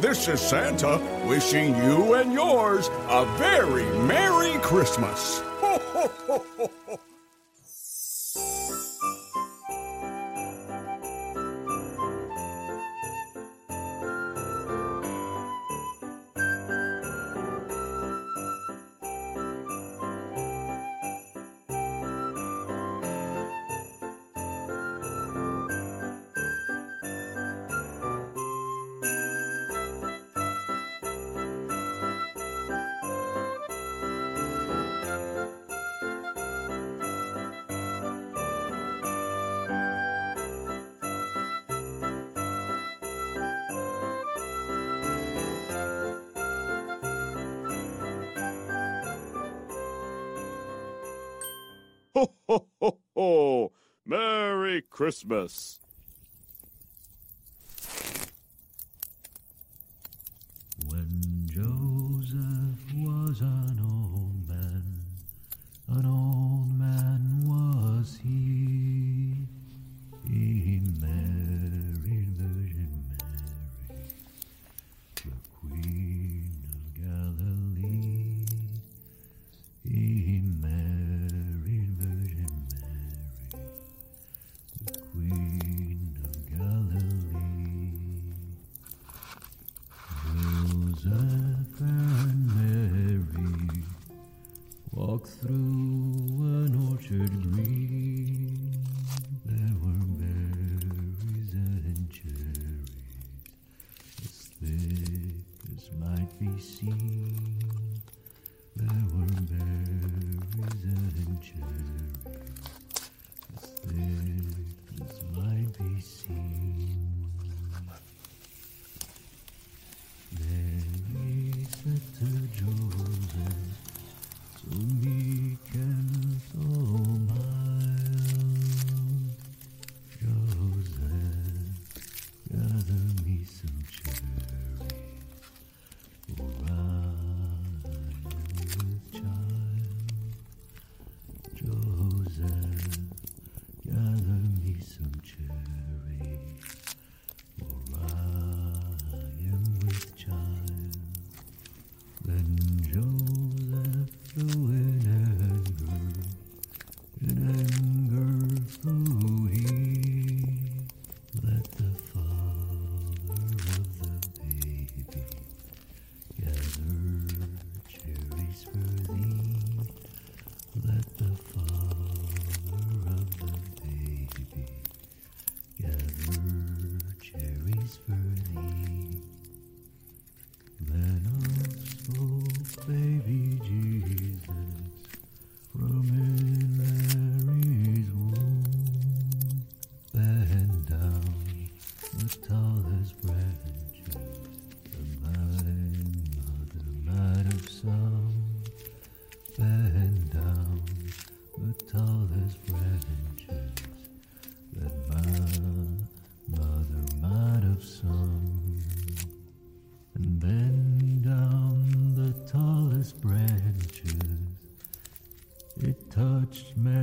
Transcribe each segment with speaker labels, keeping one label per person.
Speaker 1: This is Santa wishing you and yours a very Merry Christmas.
Speaker 2: Christmas!
Speaker 3: As touch me.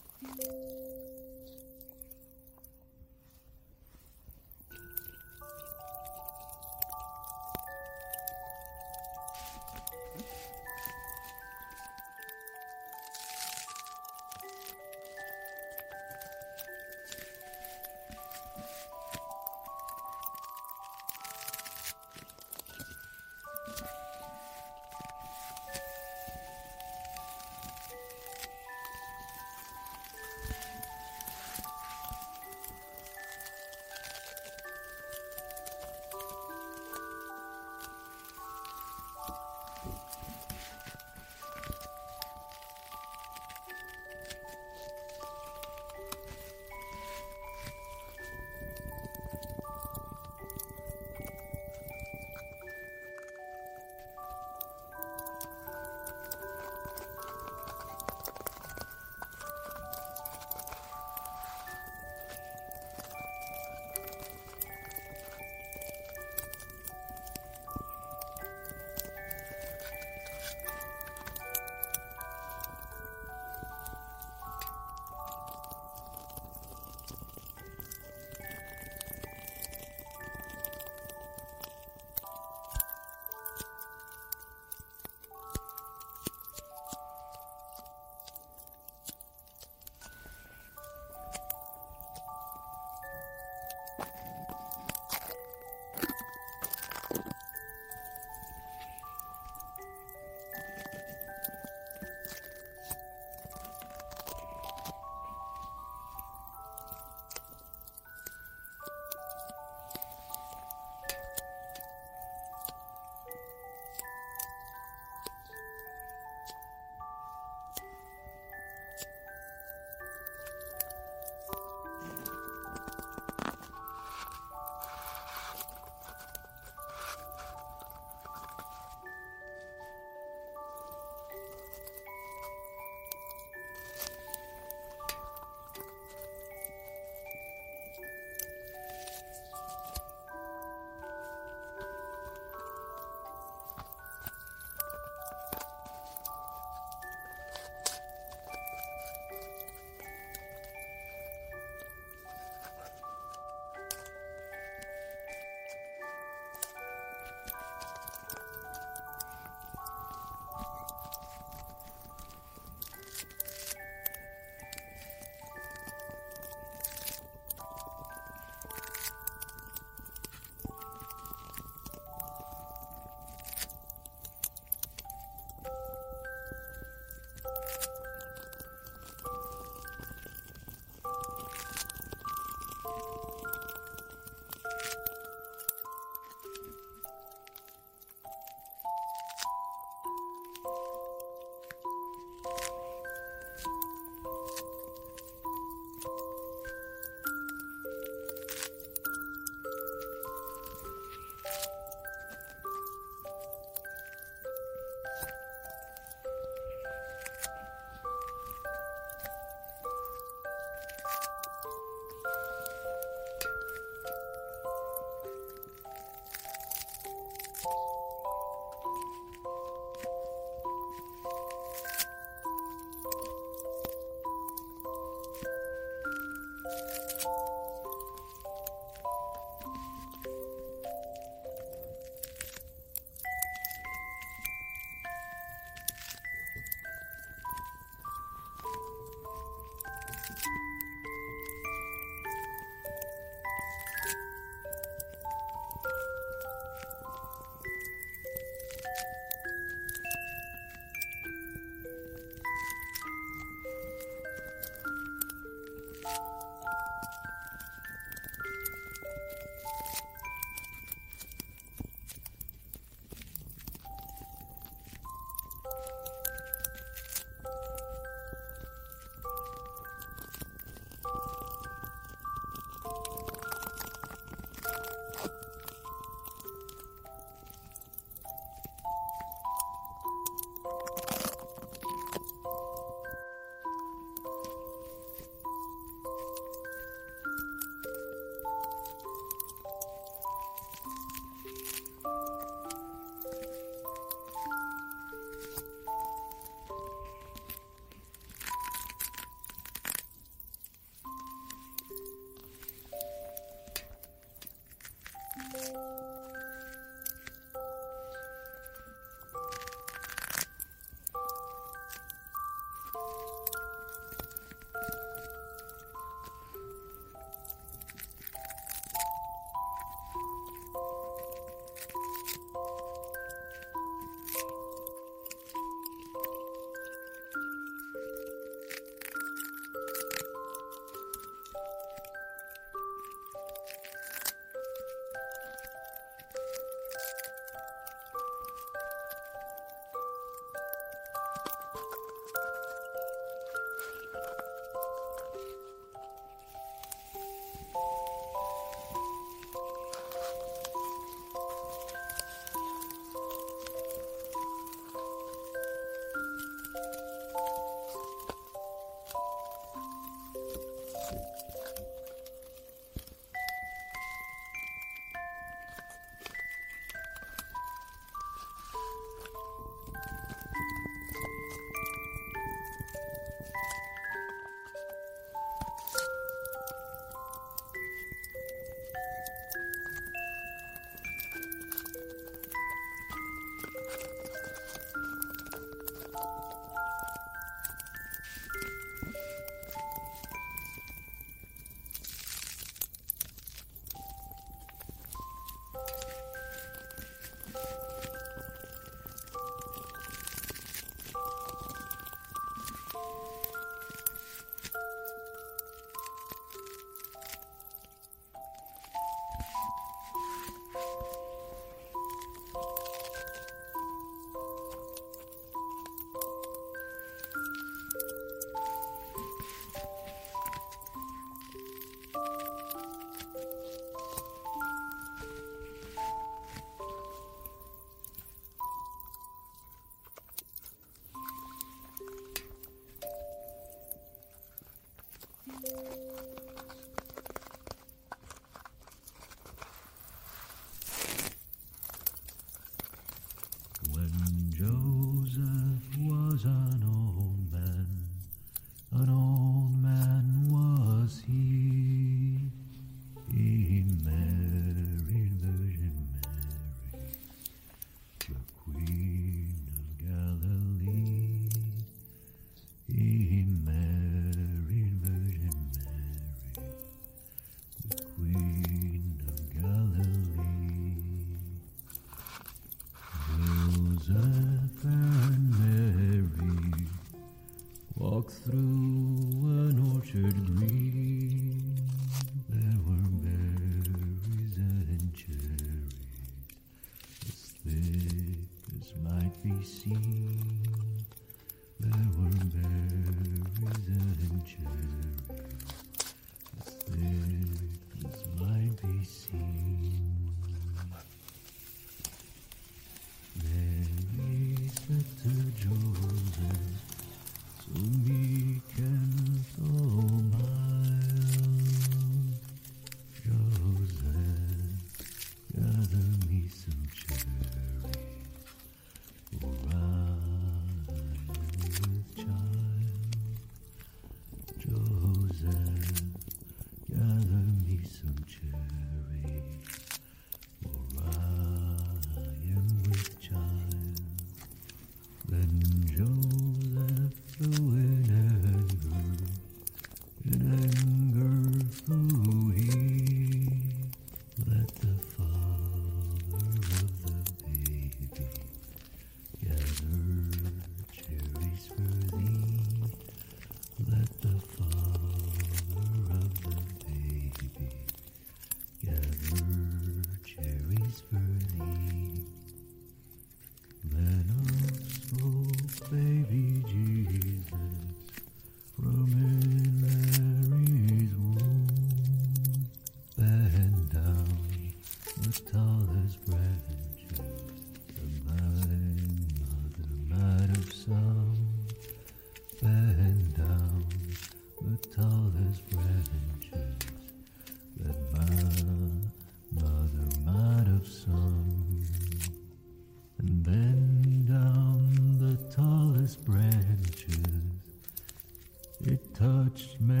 Speaker 3: Much me.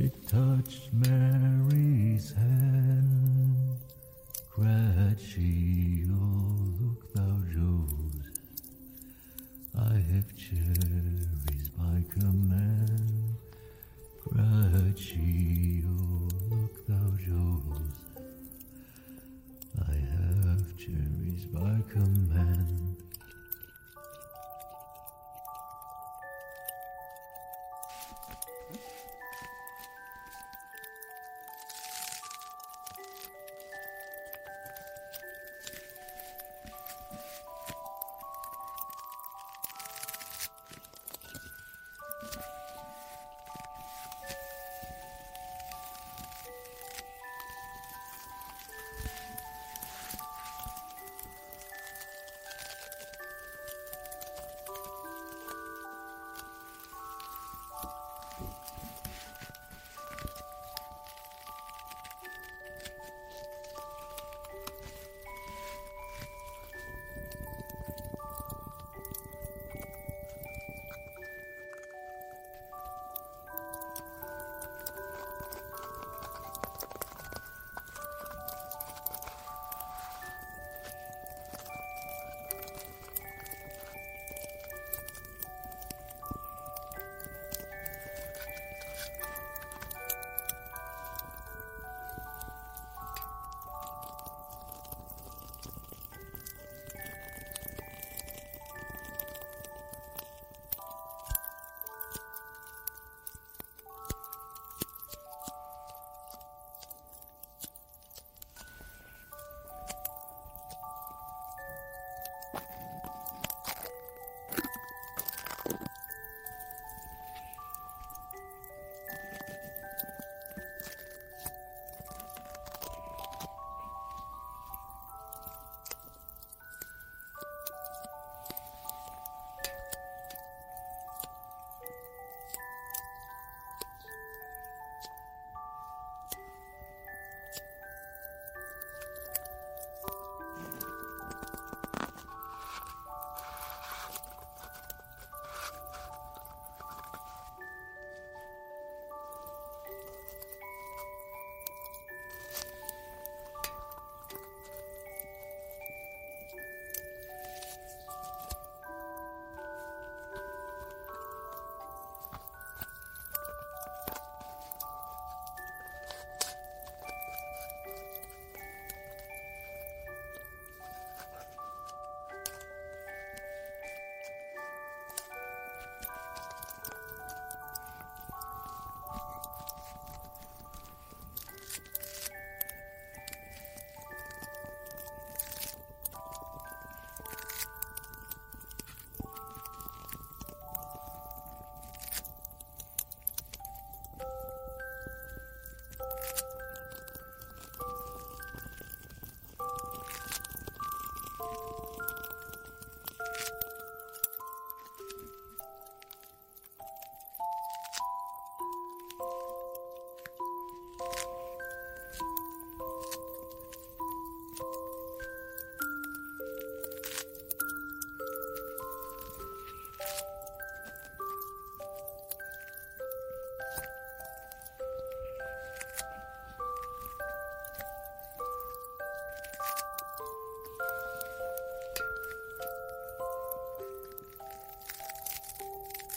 Speaker 3: It touched Mary's hand. Cried she, Oh, look thou, Joseph, I have cherries by command. Cried she, Oh, look thou, Joseph, I have cherries by command.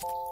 Speaker 3: you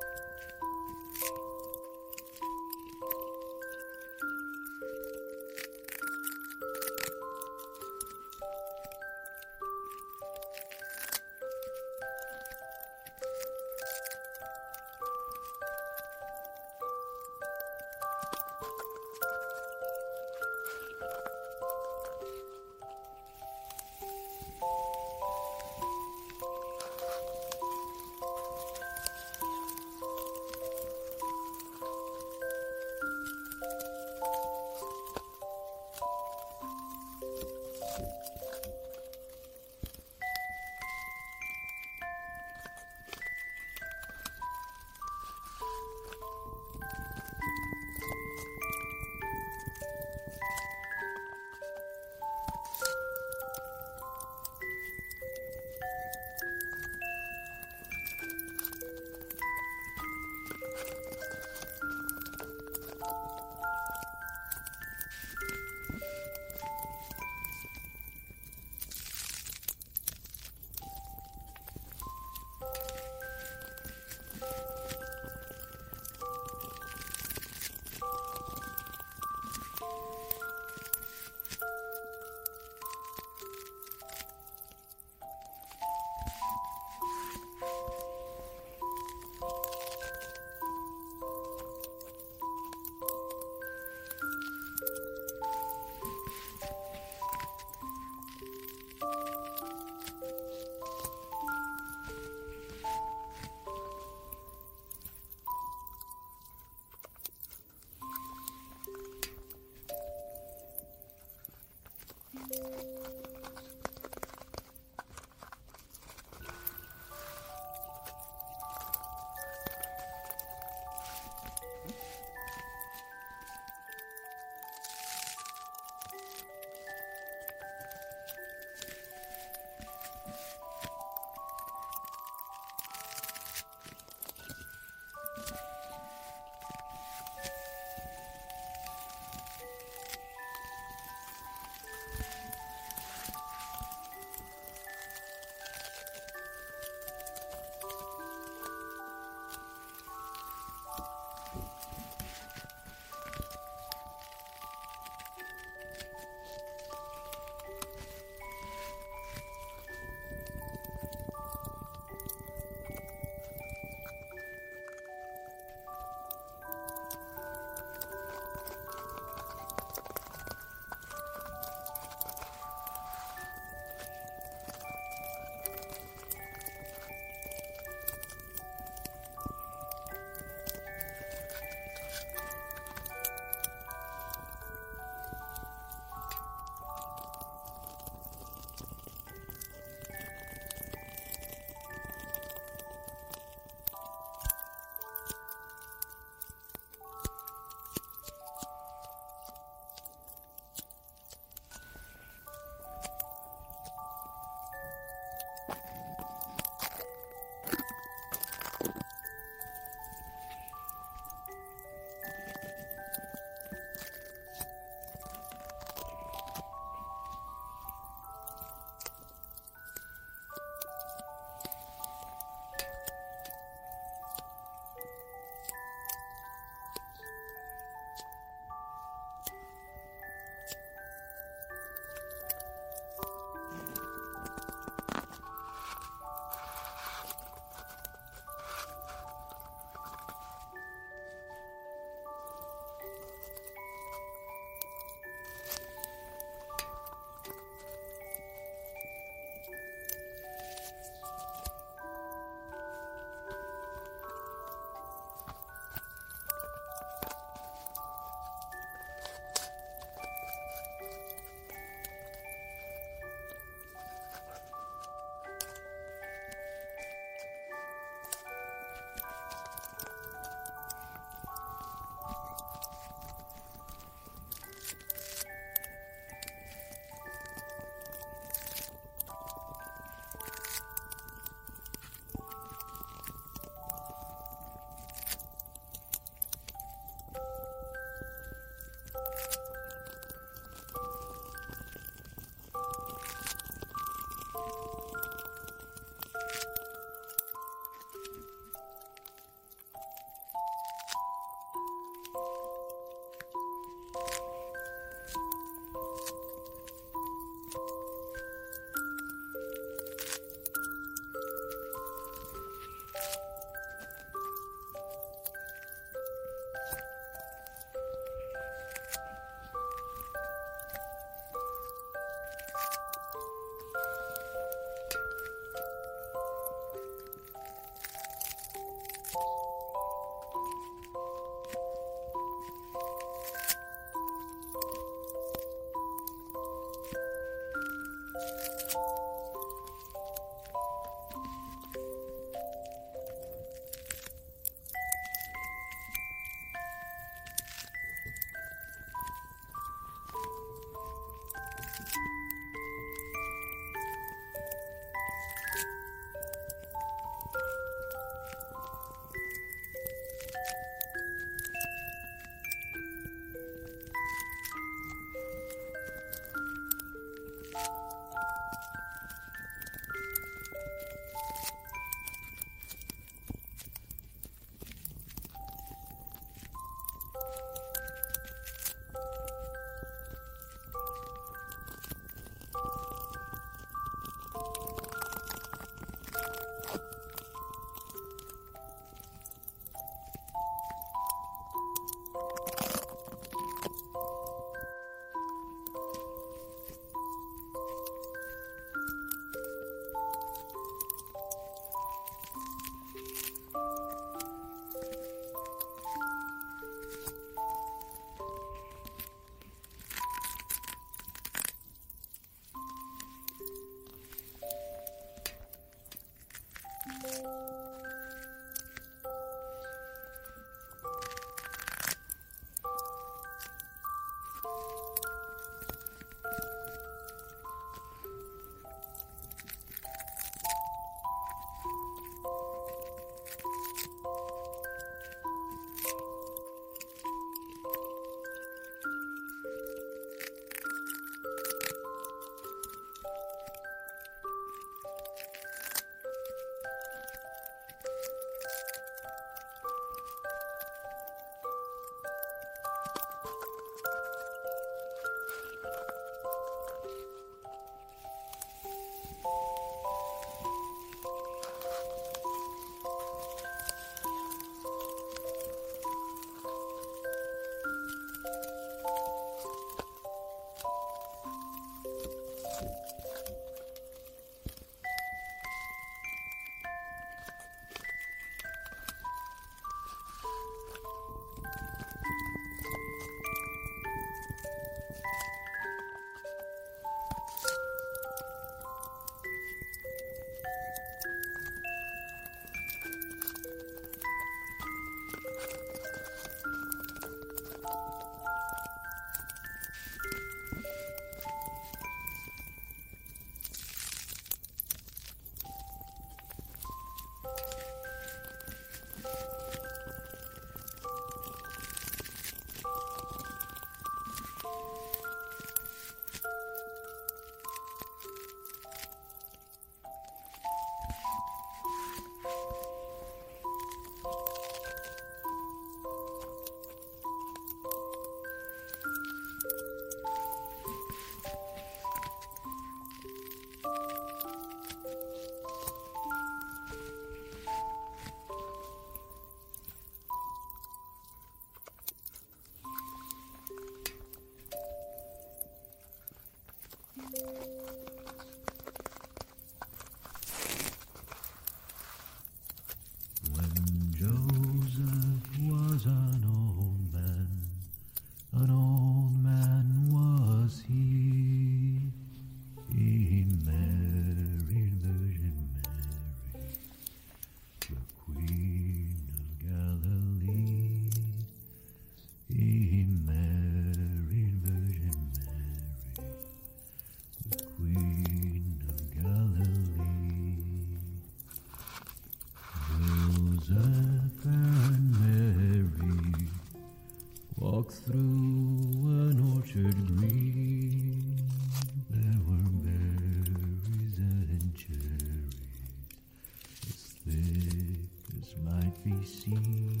Speaker 3: As might be seen,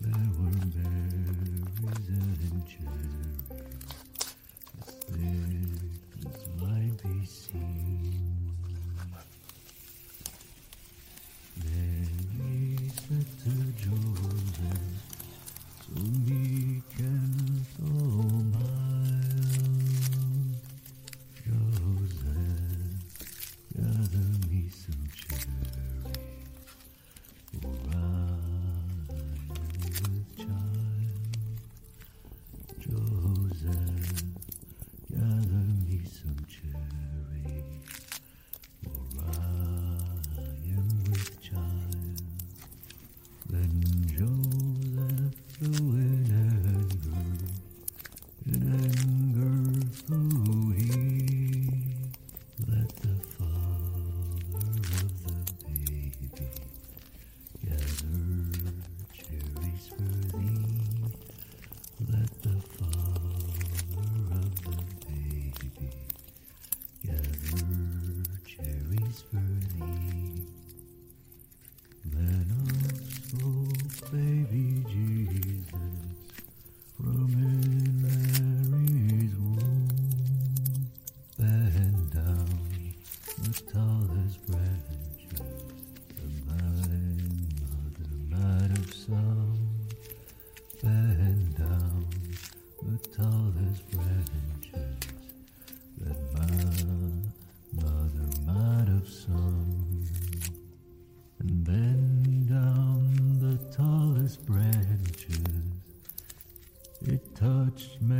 Speaker 3: there were berries and cherries. As might be seen. much man.